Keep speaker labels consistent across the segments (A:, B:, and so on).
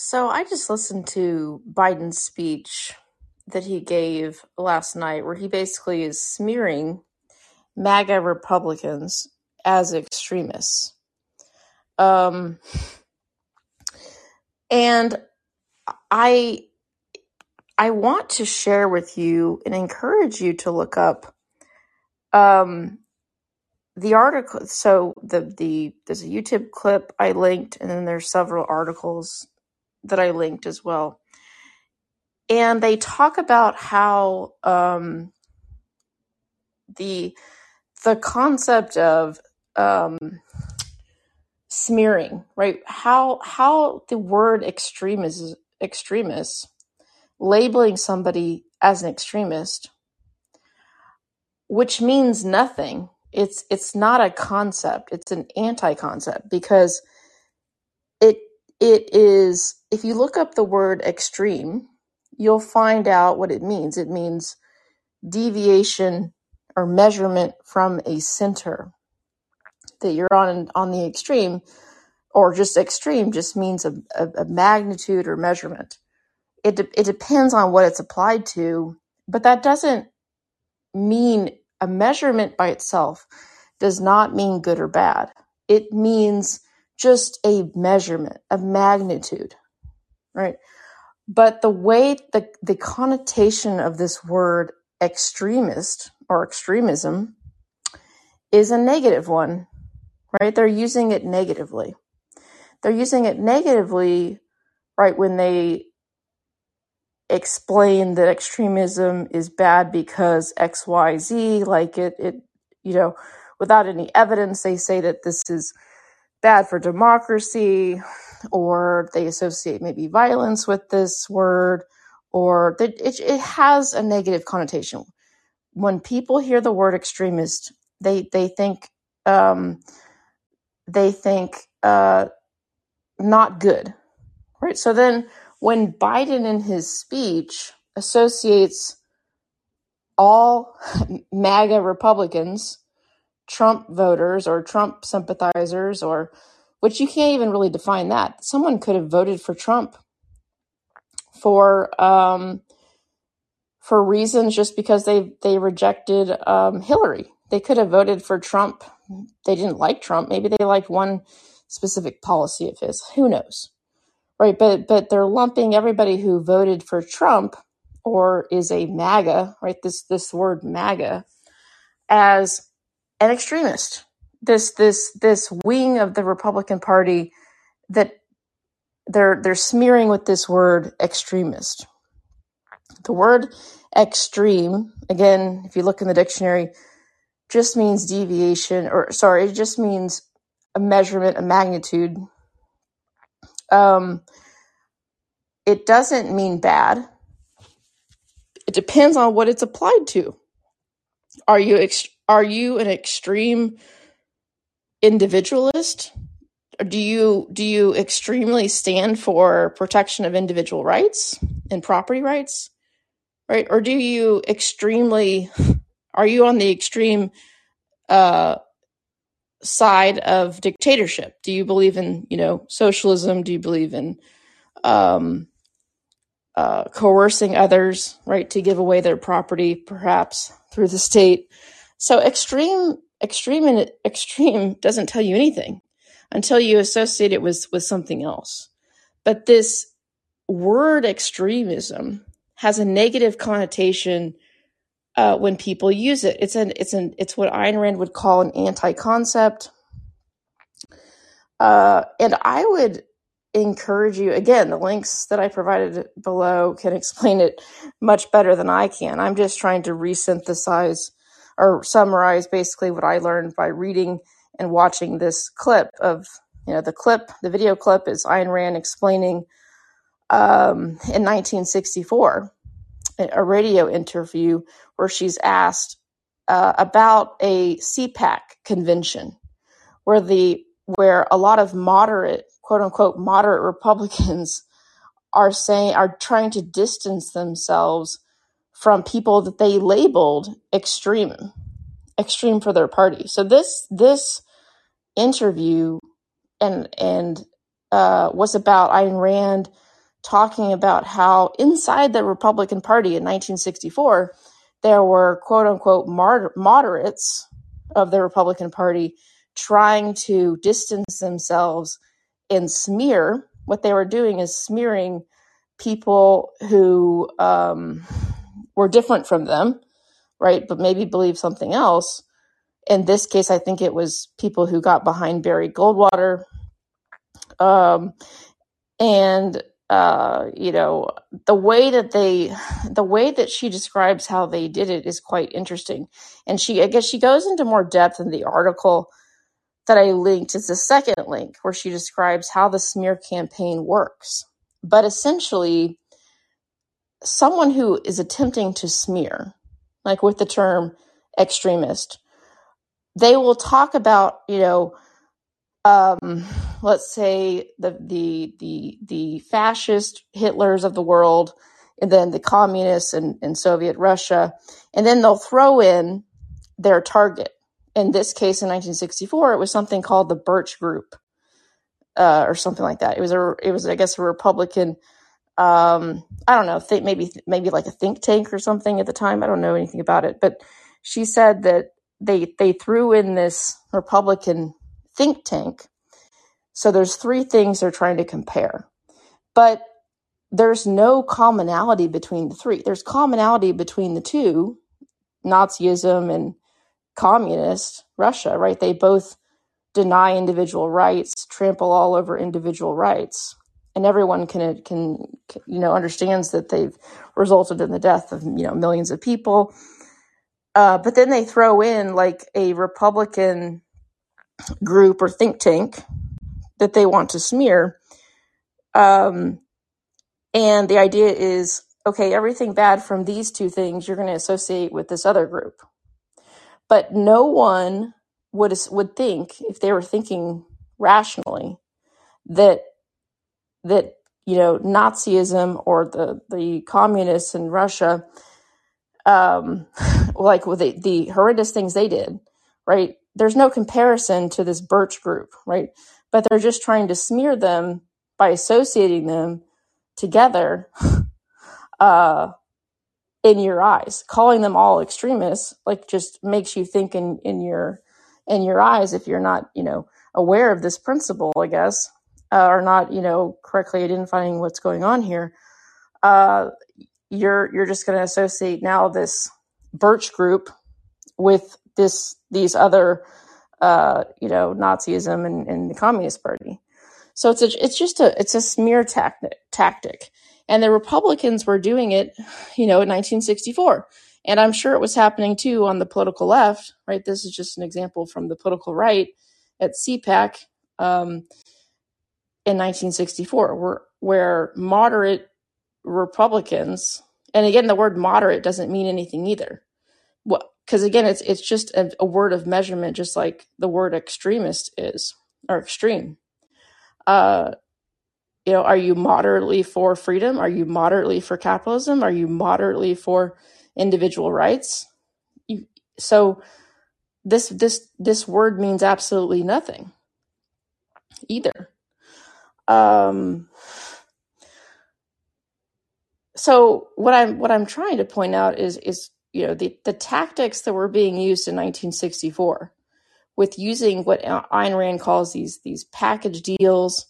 A: So I just listened to Biden's speech that he gave last night, where he basically is smearing MAGA Republicans as extremists. Um, and I I want to share with you and encourage you to look up um, the article. So the the there's a YouTube clip I linked, and then there's several articles that I linked as well. And they talk about how um, the the concept of um, smearing, right? How how the word extremist extremist labeling somebody as an extremist, which means nothing. It's it's not a concept. It's an anti-concept because it is if you look up the word extreme, you'll find out what it means. It means deviation or measurement from a center. That you're on on the extreme or just extreme just means a, a, a magnitude or measurement. It, de- it depends on what it's applied to but that doesn't mean a measurement by itself does not mean good or bad. It means just a measurement a magnitude right but the way the, the connotation of this word extremist or extremism is a negative one right? They're using it negatively. They're using it negatively, right, when they explain that extremism is bad because XYZ, like it, it, you know, without any evidence, they say that this is bad for democracy, or they associate maybe violence with this word, or that it, it has a negative connotation. When people hear the word extremist, they they think um, they think uh, not good, right? So then when Biden in his speech associates all MAGA Republicans, Trump voters or Trump sympathizers, or which you can't even really define that. Someone could have voted for Trump for um, for reasons just because they they rejected um, Hillary. They could have voted for Trump. They didn't like Trump. Maybe they liked one specific policy of his. Who knows? Right, but but they're lumping everybody who voted for Trump or is a MAGA, right? This this word MAGA as an extremist. This this this wing of the Republican Party that they're they're smearing with this word extremist. The word extreme, again, if you look in the dictionary, just means deviation or sorry, it just means a measurement, a magnitude. Um, it doesn't mean bad. It depends on what it's applied to. Are you are you an extreme individualist? Or do you do you extremely stand for protection of individual rights and property rights? Right? Or do you extremely are you on the extreme uh, side of dictatorship? Do you believe in, you know, socialism? Do you believe in um, uh, coercing others, right, to give away their property, perhaps through the state? So extreme, extreme, and extreme doesn't tell you anything until you associate it with with something else. But this word extremism has a negative connotation uh, when people use it. It's an it's an it's what Ayn Rand would call an anti-concept. Uh, and I would encourage you again. The links that I provided below can explain it much better than I can. I'm just trying to resynthesize or summarize basically what I learned by reading and watching this clip of you know the clip the video clip is Ayn Rand explaining um, in 1964 a radio interview where she's asked uh, about a CPAC convention where the where a lot of moderate quote unquote moderate Republicans are saying are trying to distance themselves from people that they labeled extreme extreme for their party. So this this interview and and uh, was about Ayn Rand talking about how inside the Republican Party in 1964, there were quote unquote moderates of the Republican Party trying to distance themselves and smear. What they were doing is smearing people who um, were different from them, right? But maybe believe something else. In this case, I think it was people who got behind Barry Goldwater. Um, and uh, you know the way that they the way that she describes how they did it is quite interesting and she i guess she goes into more depth in the article that i linked it's the second link where she describes how the smear campaign works but essentially someone who is attempting to smear like with the term extremist they will talk about you know um, let's say the the the the fascist Hitlers of the world, and then the communists and, and Soviet Russia, and then they'll throw in their target. In this case, in 1964, it was something called the Birch Group, uh, or something like that. It was a it was I guess a Republican. Um, I don't know, maybe maybe like a think tank or something at the time. I don't know anything about it, but she said that they they threw in this Republican think tank. So there's three things they're trying to compare. But there's no commonality between the three. There's commonality between the two, Nazism and communist Russia, right? They both deny individual rights, trample all over individual rights. And everyone can, can, you know, understands that they've resulted in the death of, you know, millions of people. Uh, but then they throw in like a Republican group or think tank that they want to smear. Um, and the idea is okay, everything bad from these two things you're going to associate with this other group. But no one would would think if they were thinking rationally that that you know Nazism or the the communists in Russia, um, like with the, the horrendous things they did, right? there's no comparison to this birch group, right? But they're just trying to smear them by associating them together uh, in your eyes. Calling them all extremists like just makes you think in, in your in your eyes if you're not, you know, aware of this principle, I guess, uh, or not, you know, correctly identifying what's going on here. Uh, you're you're just going to associate now this birch group with this these other uh, you know Nazism and, and the Communist Party. So it's a, it's just a it's a smear tactic tactic, and the Republicans were doing it, you know, in 1964, and I'm sure it was happening too on the political left. Right, this is just an example from the political right at CPAC um, in 1964, where where moderate Republicans, and again, the word moderate doesn't mean anything either. Because again it's it's just a, a, word of measurement just like the word extremist is or extreme. Uh you know are you moderately for freedom? Are you moderately for capitalism? Are you moderately for individual rights? You, so this this this word means absolutely nothing either um so what i'm what i'm trying to point out is is you know the, the tactics that were being used in 1964 with using what Ayn Rand calls these these package deals,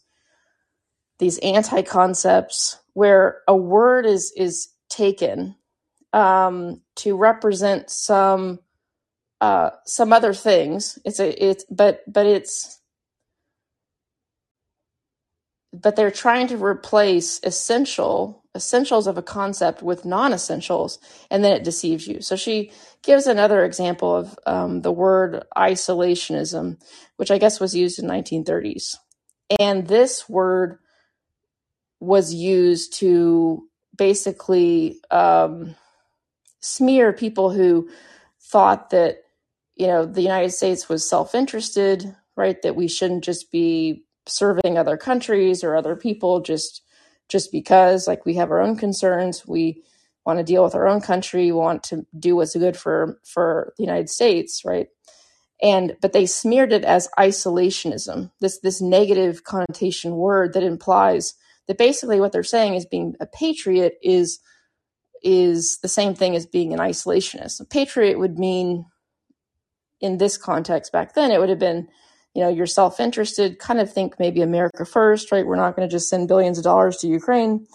A: these anti concepts, where a word is is taken um, to represent some uh, some other things. It's a it's but but it's but they're trying to replace essential essentials of a concept with non-essentials and then it deceives you. So she gives another example of um, the word isolationism which i guess was used in 1930s and this word was used to basically um, smear people who thought that you know the united states was self-interested right? That we shouldn't just be serving other countries or other people just just because like we have our own concerns. We want to deal with our own country. We want to do what's good for for the united states right? And but they smeared it as isolationism this this negative connotation word that implies that basically what they're saying is being a patriot is is the same thing as being an isolationist. A patriot would mean in this context back then it would have been you know you're self-interested kind of think maybe america first right? We're not going to just send billions of dollars to ukraine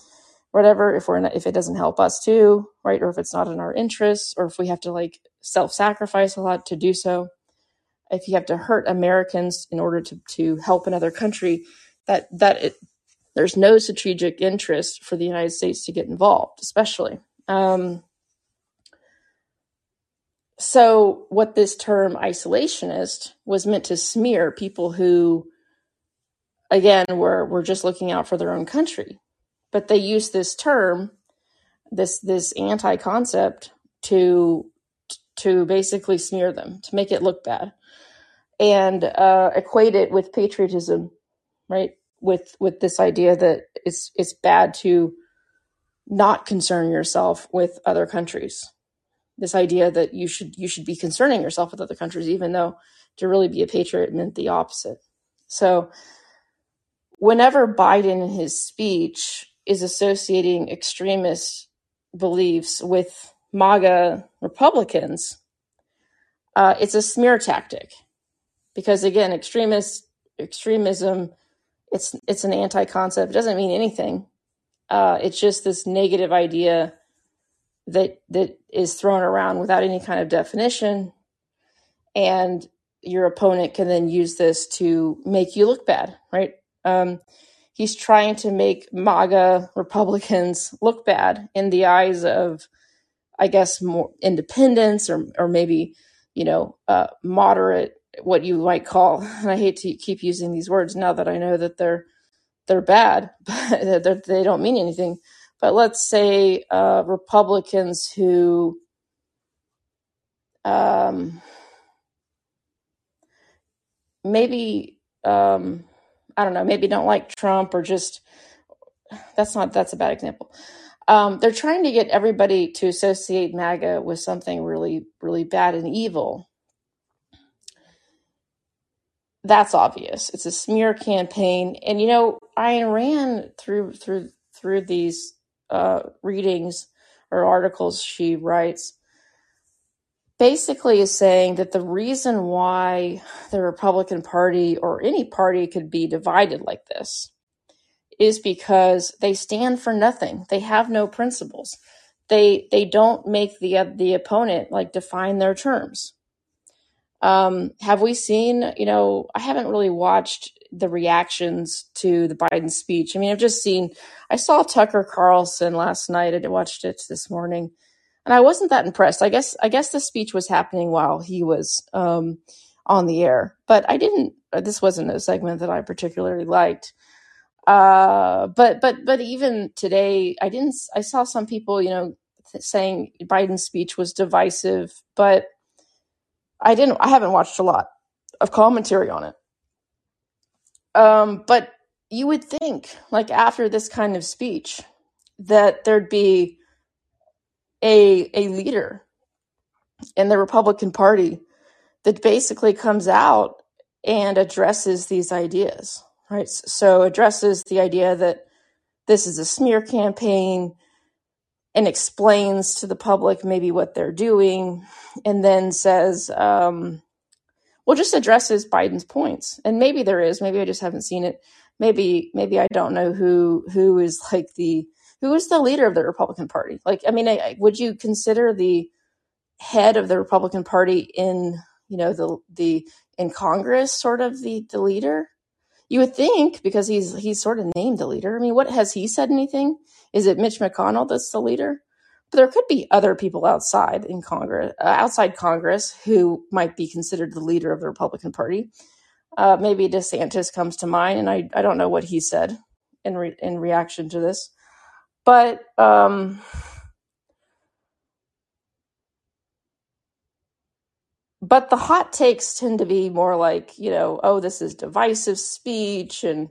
A: whatever if we're not, if it doesn't help us too right? Or if it's not in our interests or if we have to like self-sacrifice a lot to do so. If you have to hurt americans in order to to help another country that that it, there's no strategic interest for the united states to get involved especially. Um, so what this term isolationist was meant to smear people who again were were just looking out for their own country. But they use this term this this anti concept to to basically smear them to make it look bad and uh, equate it with patriotism right? With with this idea that it's it's bad to not concern yourself with other countries this idea that you should you should be concerning yourself with other countries even though to really be a patriot meant the opposite. So whenever biden in his speech is associating extremist beliefs with maga republicans uh, it's a smear tactic. Because again extremist extremism it's it's an anti-concept. It doesn't mean anything. Uh, it's just this negative idea that that is thrown around without any kind of definition. And your opponent can then use this to make you look bad right? Um, he's trying to make maga republicans look bad in the eyes of i guess more independents or or maybe you know uh, moderate what you might call and i hate to keep using these words now that i know that they're they're bad but they don't mean anything but let's say uh, Republicans who um, maybe um, I don't know, maybe don't like Trump or just that's not that's a bad example. Um, they're trying to get everybody to associate MAGA with something really, really bad and evil. That's obvious. It's a smear campaign, and you know, Ayn Rand through through through these uh, readings or articles she writes basically is saying that the reason why the Republican Party or any party could be divided like this is because they stand for nothing. They have no principles. They they don't make the the opponent like define their terms. Um, have we seen? You know, I haven't really watched the reactions to the Biden speech. I mean, I've just seen, I saw Tucker Carlson last night. I watched it this morning, and I wasn't that impressed. I guess, I guess the speech was happening while he was um, on the air, but I didn't. This wasn't a segment that I particularly liked. Uh, but but but even today, I didn't. I saw some people, you know, saying Biden's speech was divisive, but I didn't. I haven't watched a lot of commentary on it. Um, but you would think, like after this kind of speech, that there'd be a a leader in the Republican Party that basically comes out and addresses these ideas, right? So addresses the idea that this is a smear campaign and explains to the public maybe what they're doing, and then says, um, well just addresses biden's points. And maybe there is. Maybe i just haven't seen it. Maybe maybe i don't know who who is like the who is the leader of the republican party. Like i mean I, I- would you consider the head of the republican party in you know the the in congress sort of the the leader? You would think because he's he's sort of named the leader. I mean what has he said anything? Is it mitch mcconnell that's the leader there could be other people outside in Congress, uh, outside Congress, who might be considered the leader of the Republican Party. Uh, maybe DeSantis comes to mind, and I, I don't know what he said in re- in reaction to this, but um, but the hot takes tend to be more like you know, oh, this is divisive speech, and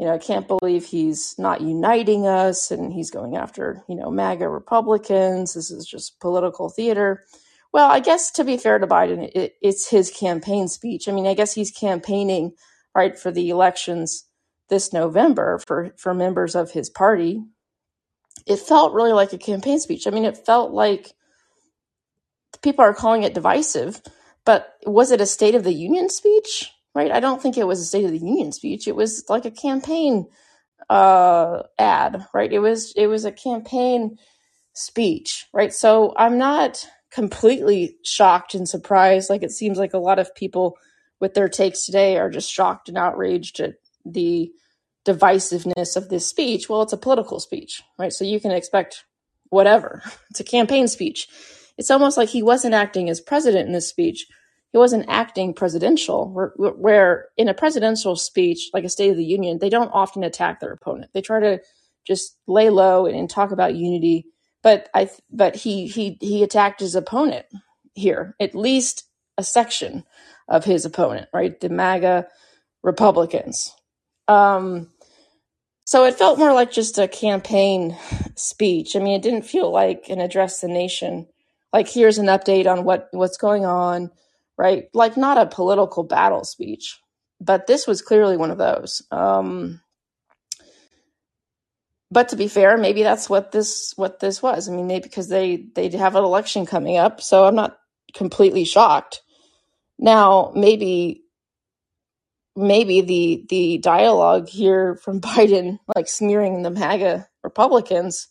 A: you know, I can't believe he's not uniting us and he's going after, you know, MAGA Republicans. This is just political theater. Well, I guess to be fair to Biden, it, it's his campaign speech. I mean, I guess he's campaigning, right, for the elections this November for for members of his party, it felt really like a campaign speech. I mean, it felt like people are calling it divisive, but was it a State of the Union speech? Right? I don't think it was a State of the Union speech. It was like a campaign uh, ad, right? It was it was a campaign speech, right? So I'm not completely shocked and surprised. Like it seems like a lot of people with their takes today are just shocked and outraged at the divisiveness of this speech. Well, it's a political speech, right? So you can expect whatever. It's a campaign speech. It's almost like he wasn't acting as president in this speech. He wasn't acting presidential, where, where in a presidential speech, like a State of the Union, they don't often attack their opponent. They try to just lay low and, and talk about unity but I but he he he attacked his opponent here, at least a section of his opponent, right? The MAGA Republicans. Um, so it felt more like just a campaign speech. I mean, it didn't feel like an address the nation. Like here's an update on what what's going on, right? Like not a political battle speech, but this was clearly one of those. Um, but to be fair, maybe that's what this what this was. I mean, maybe because they they have an election coming up, so I'm not completely shocked. Now, maybe maybe the the dialogue here from Biden, like smearing the MAGA Republicans,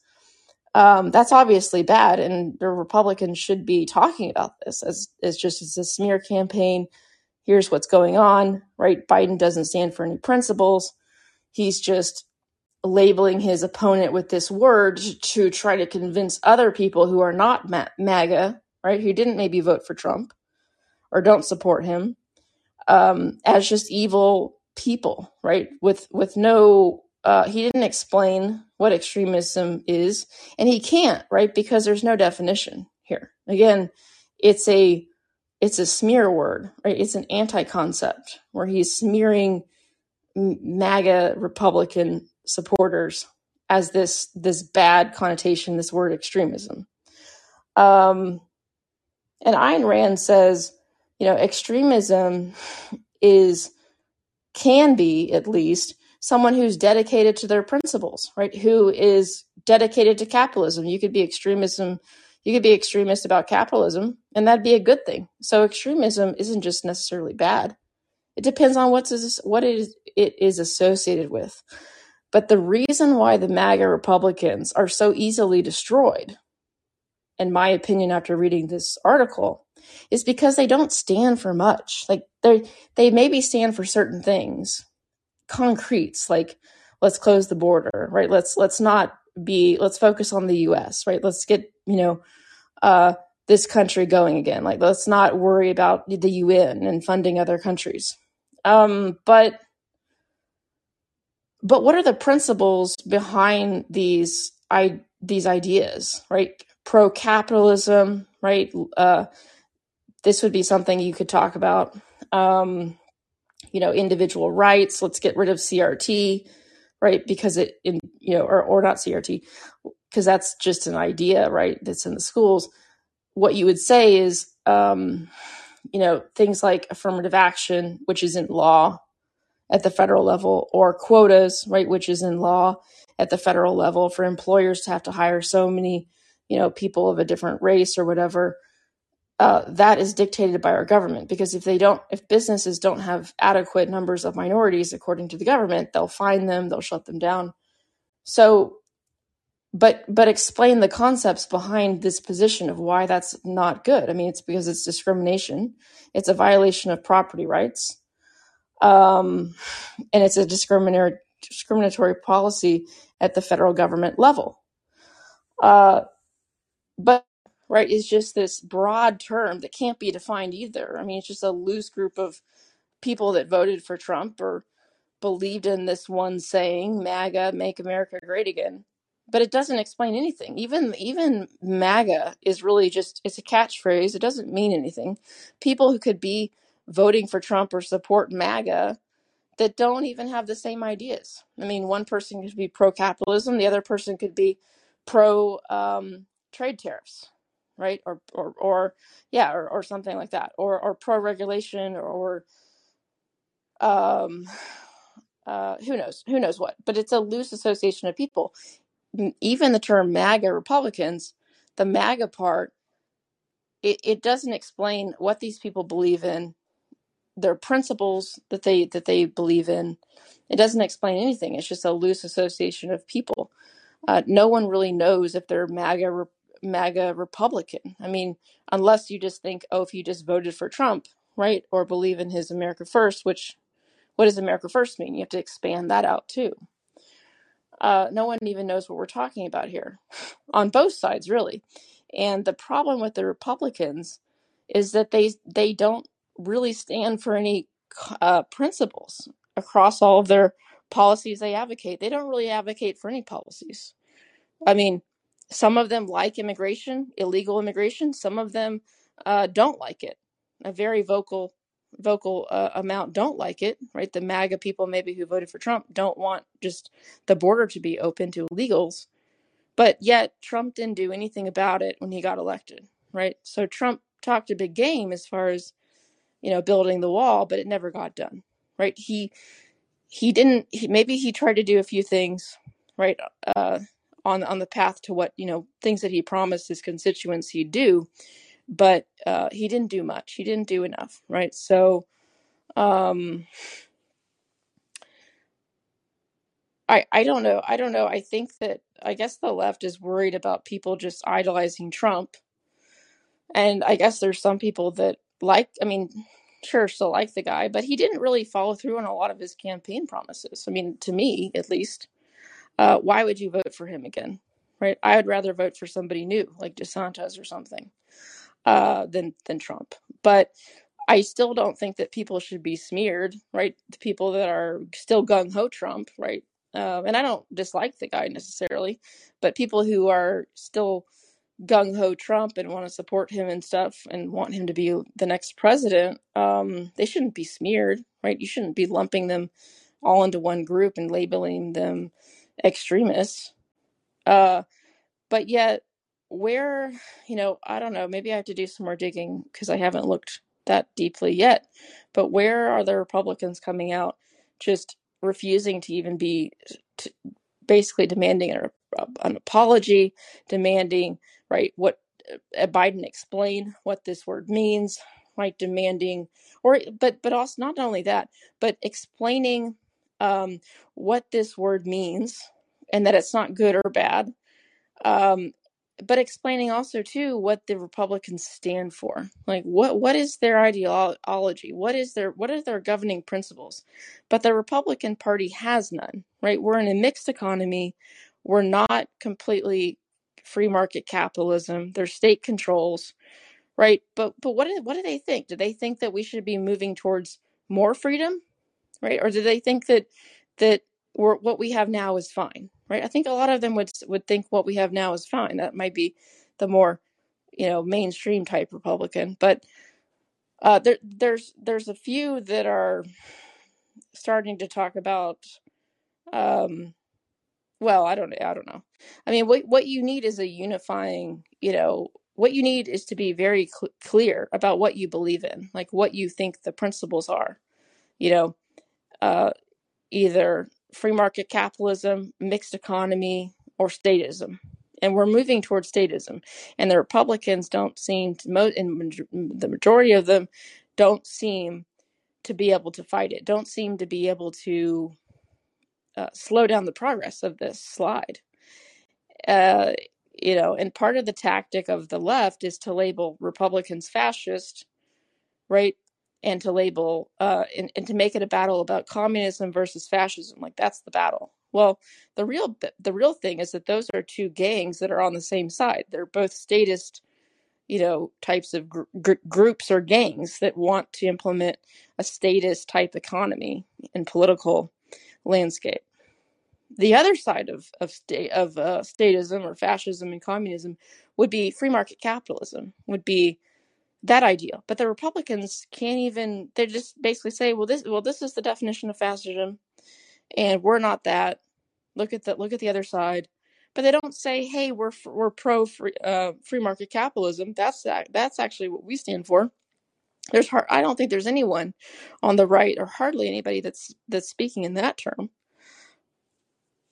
A: um, that's obviously bad, and the Republicans should be talking about this as as just as a smear campaign. Here's what's going on, right? Biden doesn't stand for any principles. He's just labeling his opponent with this word to try to convince other people who are not Ma- MAGA, right, who didn't maybe vote for Trump or don't support him, um, as just evil people, right, with with no. Uh, he didn't explain what extremism is, and he can't, right, because there's no definition here. Again, it's a it's a smear word, right? It's an anti-concept where he's smearing MAGA Republican supporters as this this bad connotation, this word extremism. Um, and Ayn Rand says, you know, extremism is can be at least someone who's dedicated to their principles, right? Who is dedicated to capitalism. You could be extremism, you could be extremist about capitalism, and that'd be a good thing. So extremism isn't just necessarily bad. It depends on what's what it is, it is associated with. But the reason why the MAGA Republicans are so easily destroyed, in my opinion, after reading this article, is because they don't stand for much. Like they they maybe stand for certain things, concretes, like let's close the border, right? Let's let's not be let's focus on the US, right? Let's get, you know, uh this country going again. Like let's not worry about the UN and funding other countries. Um, but but what are the principles behind these i these ideas right pro capitalism right uh this would be something you could talk about um you know individual rights. Let's get rid of crt right? Because it in you know or, or not crt because that's just an idea right that's in the schools. What you would say is um you know things like affirmative action which isn't law at the federal level or quotas, right, which is in law at the federal level for employers to have to hire so many, you know, people of a different race or whatever. Uh, that is dictated by our government because if they don't, if businesses don't have adequate numbers of minorities according to the government, they'll fine them, they'll shut them down. So, but but explain the concepts behind this position of why that's not good. I mean, it's because it's discrimination. It's a violation of property rights um, and it's a discriminatory discriminatory policy at the federal government level. Uh, but right is just this broad term that can't be defined either. I mean, it's just a loose group of people that voted for Trump or believed in this one saying, "MAGA, make America great again." But it doesn't explain anything. Even even MAGA is really just it's a catchphrase. It doesn't mean anything. People who could be voting for Trump or support MAGA that don't even have the same ideas. I mean, one person could be pro capitalism, the other person could be pro um, trade tariffs, right? Or, or, or yeah, or, or something like that, or, or pro regulation, or, um, uh, who knows? Who knows what? But it's a loose association of people. Even the term MAGA Republicans, the MAGA part, it, it doesn't explain what these people believe in, their principles that they that they believe in. It doesn't explain anything. It's just a loose association of people. Uh, no one really knows if they're MAGA MAGA Republican. I mean, unless you just think, oh, if you just voted for Trump, right, or believe in his America First, which what does America First mean? You have to expand that out too uh, no one even knows what we're talking about here on both sides really and the problem with the republicans is that they they don't really stand for any uh, principles across all of their policies they advocate they don't really advocate for any policies i mean some of them like immigration illegal immigration. Some of them uh, don't like it. A very vocal vocal uh, amount don't like it right? The maga people maybe who voted for trump don't want just the border to be open to illegals but yet trump didn't do anything about it when he got elected right? So trump talked a big game as far as you know building the wall but it never got done right? He he didn't he, maybe he tried to do a few things right? Uh on on the path to what you know things that he promised his constituents he'd do but uh he didn't do much. He didn't do enough right? So um i i don't know. I don't know. I think that i guess the left is worried about people just idolizing trump. And i guess there's some people that like i mean sure still like the guy but he didn't really follow through on a lot of his campaign promises. I mean to me at least uh, why would you vote for him again? Right? I would rather vote for somebody new, like DeSantis or something, uh, than than Trump. But I still don't think that people should be smeared, right? The people that are still gung ho Trump, right? Um, and I don't dislike the guy necessarily, but people who are still gung ho Trump and want to support him and stuff and want him to be the next president, um, they shouldn't be smeared, right? You shouldn't be lumping them all into one group and labeling them extremists. Uh, but yet, where, you know, I don't know, maybe I have to do some more digging because I haven't looked that deeply yet. But where are the Republicans coming out just refusing to even be t basically demanding an, an apology, demanding, right, what uh, Biden explain what this word means, like demanding, or, but, but also not only that, but explaining um, what this word means and that it's not good or bad um, but explaining also too what the Republicans stand for. Like what what is their ideology? What is their what are their governing principles? But the Republican Party has none, right? We're in a mixed economy. We're not completely free market capitalism. There's state controls, right? But but what do, what do they think? Do they think that we should be moving towards more freedom? Right? Or do they think that that we're, what we have now is fine, right? I think a lot of them would would think what we have now is fine. That might be the more you know mainstream type Republican, but uh, there there's there's a few that are starting to talk about. Um, well, I don't I don't know. I mean, what what you need is a unifying, you know. What you need is to be very cl- clear about what you believe in, like what you think the principles are. You know, uh, either free market capitalism, mixed economy, or statism. And we're moving towards statism. And the Republicans don't seem to, mo- in the majority of them, don't seem to be able to fight it, don't seem to be able to uh, slow down the progress of this slide. Uh, you know, and part of the tactic of the left is to label Republicans fascist right? And to label uh, and, and to make it a battle about communism versus fascism, like that's the battle. Well, the real the real thing is that those are two gangs that are on the same side. They're both statist, you know, types of gr- gr- groups or gangs that want to implement a statist type economy and political landscape. The other side of of state of uh, statism or fascism and communism would be free market capitalism. Would be that ideal. But the Republicans can't even they just basically say, well this well this is the definition of fascism and we're not that. Look at the look at the other side. But they don't say, "Hey, we're we're pro free, uh, free market capitalism." That's that. That's actually what we stand for. There's hard, I don't think there's anyone on the right or hardly anybody that's that's speaking in that term.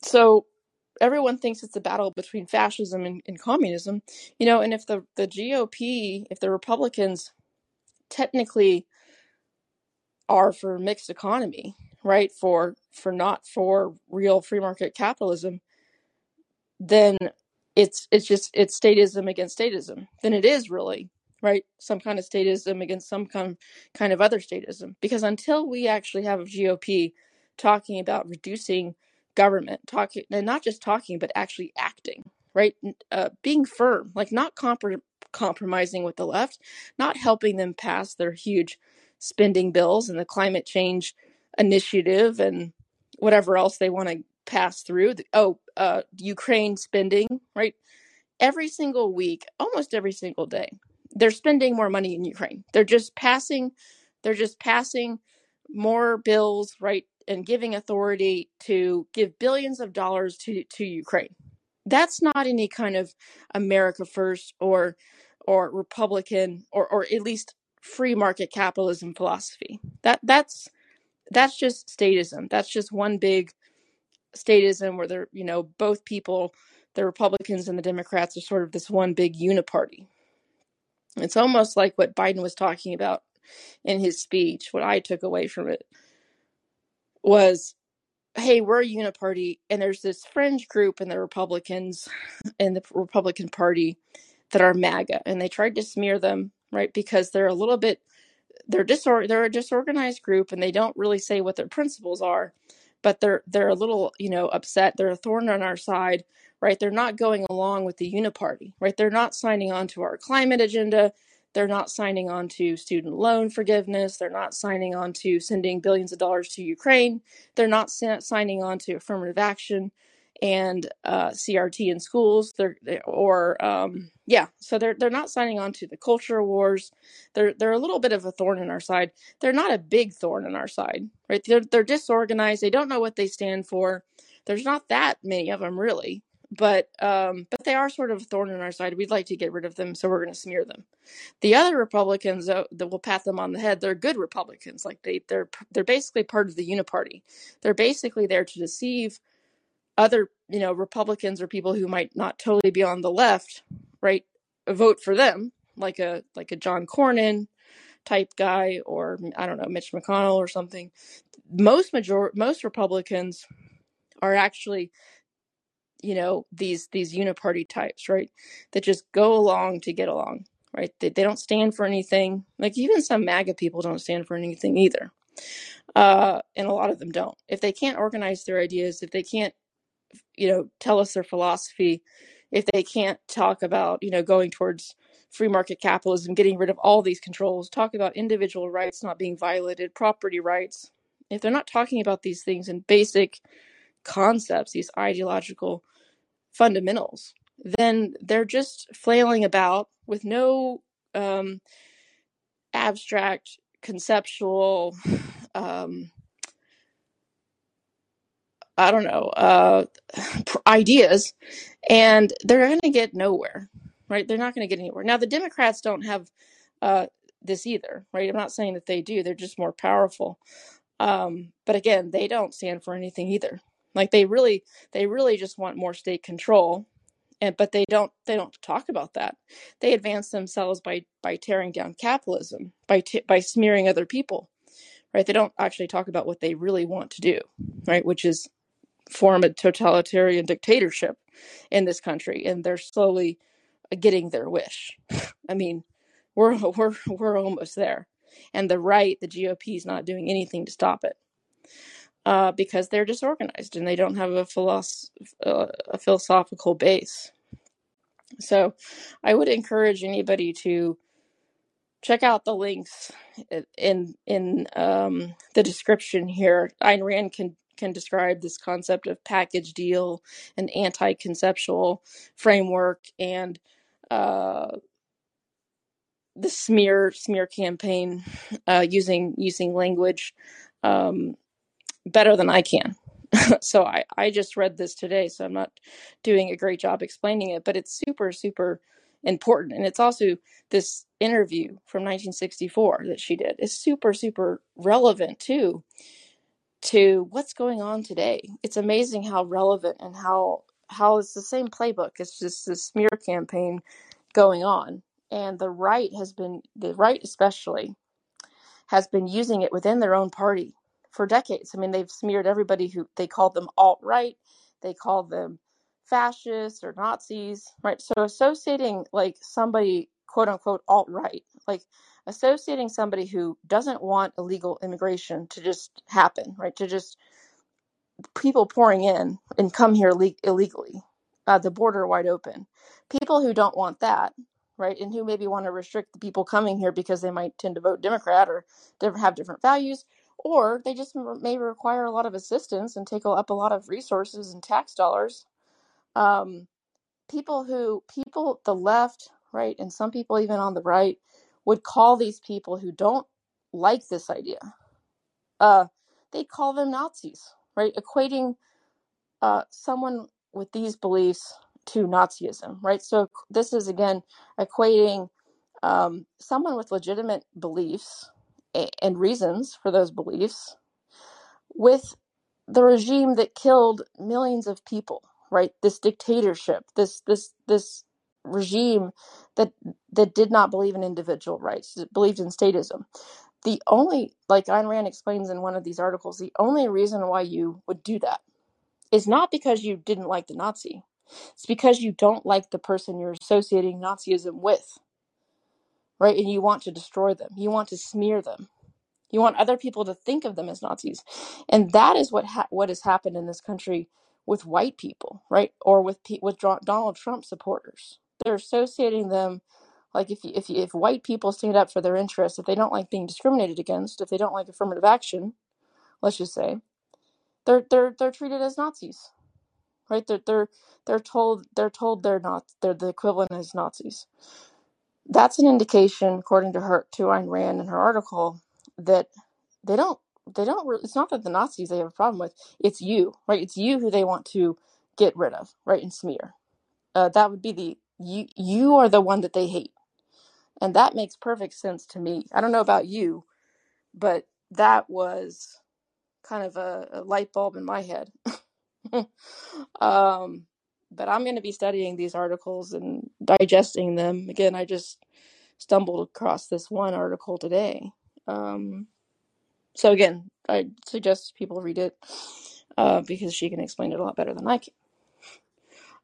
A: So everyone thinks it's a battle between fascism and, and communism, you know. And if the the GOP, if the Republicans technically are for mixed economy, right, for for not for real free market capitalism, then it's it's just it's statism against statism. Then it is really right some kind of statism against some kind kind of other statism. Because until we actually have a GOP talking about reducing government, talking and not just talking but actually acting, right, uh, being firm, like not comprom- compromising with the left, not helping them pass their huge spending bills and the climate change initiative and whatever else they want to pass through. Oh, uh, Ukraine spending, right? Every single week, almost every single day, they're spending more money in Ukraine. They're just passing, they're just passing more bills, right? And giving authority to give billions of dollars to, to Ukraine. That's not any kind of America first or or Republican or or at least free market capitalism philosophy. That that's that's just statism. That's just one big statism where they're, you know, both people, the Republicans and the Democrats are sort of this one big uniparty. It's almost like what Biden was talking about in his speech. What I took away from it was, hey, we're a uniparty, and there's this fringe group in the Republicans in the Republican Party that are MAGA, and they tried to smear them, right, because they're a little bit they're disor- they're a disorganized group and they don't really say what their principles are but they're they're a little you know upset they're a thorn on our side right? They're not going along with the uniparty right? They're not signing on to our climate agenda they're not signing on to student loan forgiveness they're not signing on to sending billions of dollars to ukraine they're not sa- signing on to affirmative action and uh, crt in schools they're they- or um, yeah so they're they're not signing on to the culture wars they're they're a little bit of a thorn in our side. They're not a big thorn in our side, right? They're they're disorganized. They don't know what they stand for. There's not that many of them really, but um, but they are sort of a thorn in our side. We'd like to get rid of them, so we're going to smear them. The other Republicans uh, that will pat them on the head, they're good Republicans. Like they they're they're basically part of the uniparty. They're basically there to deceive other you know Republicans or people who might not totally be on the left, right? Vote for them, like a like a John Cornyn type guy or I don't know Mitch McConnell or something. Most major most Republicans are actually you know these these uniparty types, right? That just go along to get along, right? They, they don't stand for anything. Like even some MAGA people don't stand for anything either, uh, and a lot of them don't. If they can't organize their ideas, if they can't you know tell us their philosophy if they can't talk about you know going towards free market capitalism getting rid of all these controls talk about individual rights not being violated property rights if they're not talking about these things in basic concepts these ideological fundamentals then they're just flailing about with no um, abstract conceptual um, i don't know uh, ideas and they're going to get nowhere right? They're not going to get anywhere. Now the democrats don't have uh, this either right? I'm not saying that they do they're just more powerful um, but again they don't stand for anything either like they really they really just want more state control and but they don't they don't talk about that. They advance themselves by by tearing down capitalism by t- by smearing other people right? They don't actually talk about what they really want to do right? Which is form a totalitarian dictatorship in this country and they're slowly uh, getting their wish. I mean we're we're we're almost there. And the right the gop is not doing anything to stop it uh, because they're disorganized and they don't have a, philosoph- uh, a philosophical base so i would encourage anybody to check out the links in in um, the description here. Ayn Rand can can describe this concept of package deal, an anti-conceptual framework, and uh, the smear smear campaign uh, using using language um, better than I can. so I, I just read this today, so I'm not doing a great job explaining it, but it's super super important. And it's also this interview from 1964 that she did is super, super relevant too to what's going on today. It's amazing how relevant and how how it's the same playbook. It's just this smear campaign going on. And the right has been the right especially has been using it within their own party for decades. I mean, they've smeared everybody who they called them alt right, they called them fascists or Nazis, right? So associating like somebody quote unquote alt right, like associating somebody who doesn't want illegal immigration to just happen, right? To just people pouring in and come here le- illegally, uh, the border wide open. People who don't want that, right, and who maybe want to restrict the people coming here because they might tend to vote Democrat or have different values, or they just may require a lot of assistance and take up a lot of resources and tax dollars. Um, people who, people, the left, right, and some people even on the right would call these people who don't like this idea, uh, they call them Nazis, right, equating uh, someone with these beliefs to Nazism, right? So this is again equating um, someone with legitimate beliefs and reasons for those beliefs with the regime that killed millions of people, right? This dictatorship, this this this regime that that did not believe in individual rights, believed in statism. The only, like Ayn Rand explains in one of these articles, the only reason why you would do that is not because you didn't like the Nazi. It's because you don't like the person you're associating Nazism with, right? And you want to destroy them. You want to smear them. You want other people to think of them as Nazis, and that is what ha- what has happened in this country with white people, right? Or with pe- with Donald Trump supporters. They're associating them like if if if white people stand up for their interests, if they don't like being discriminated against, if they don't like affirmative action, let's just say, they're they're they're treated as Nazis right? They're they're they're told they're told they're not they're the equivalent as Nazis. That's an indication, according to her to Ayn Rand in her article, that they don't they don't. Re- it's not that the Nazis they have a problem with. It's you, right? It's you who they want to get rid of, right, and smear. Uh, that would be the you. You are the one that they hate, and that makes perfect sense to me. I don't know about you, but that was kind of a, a light bulb in my head um, but I'm going to be studying these articles and digesting them. Again, I just stumbled across this one article today. Um, so again, I suggest people read it uh, because she can explain it a lot better than I can.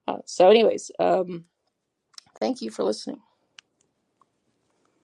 A: Uh, so, anyways, um, thank you for listening.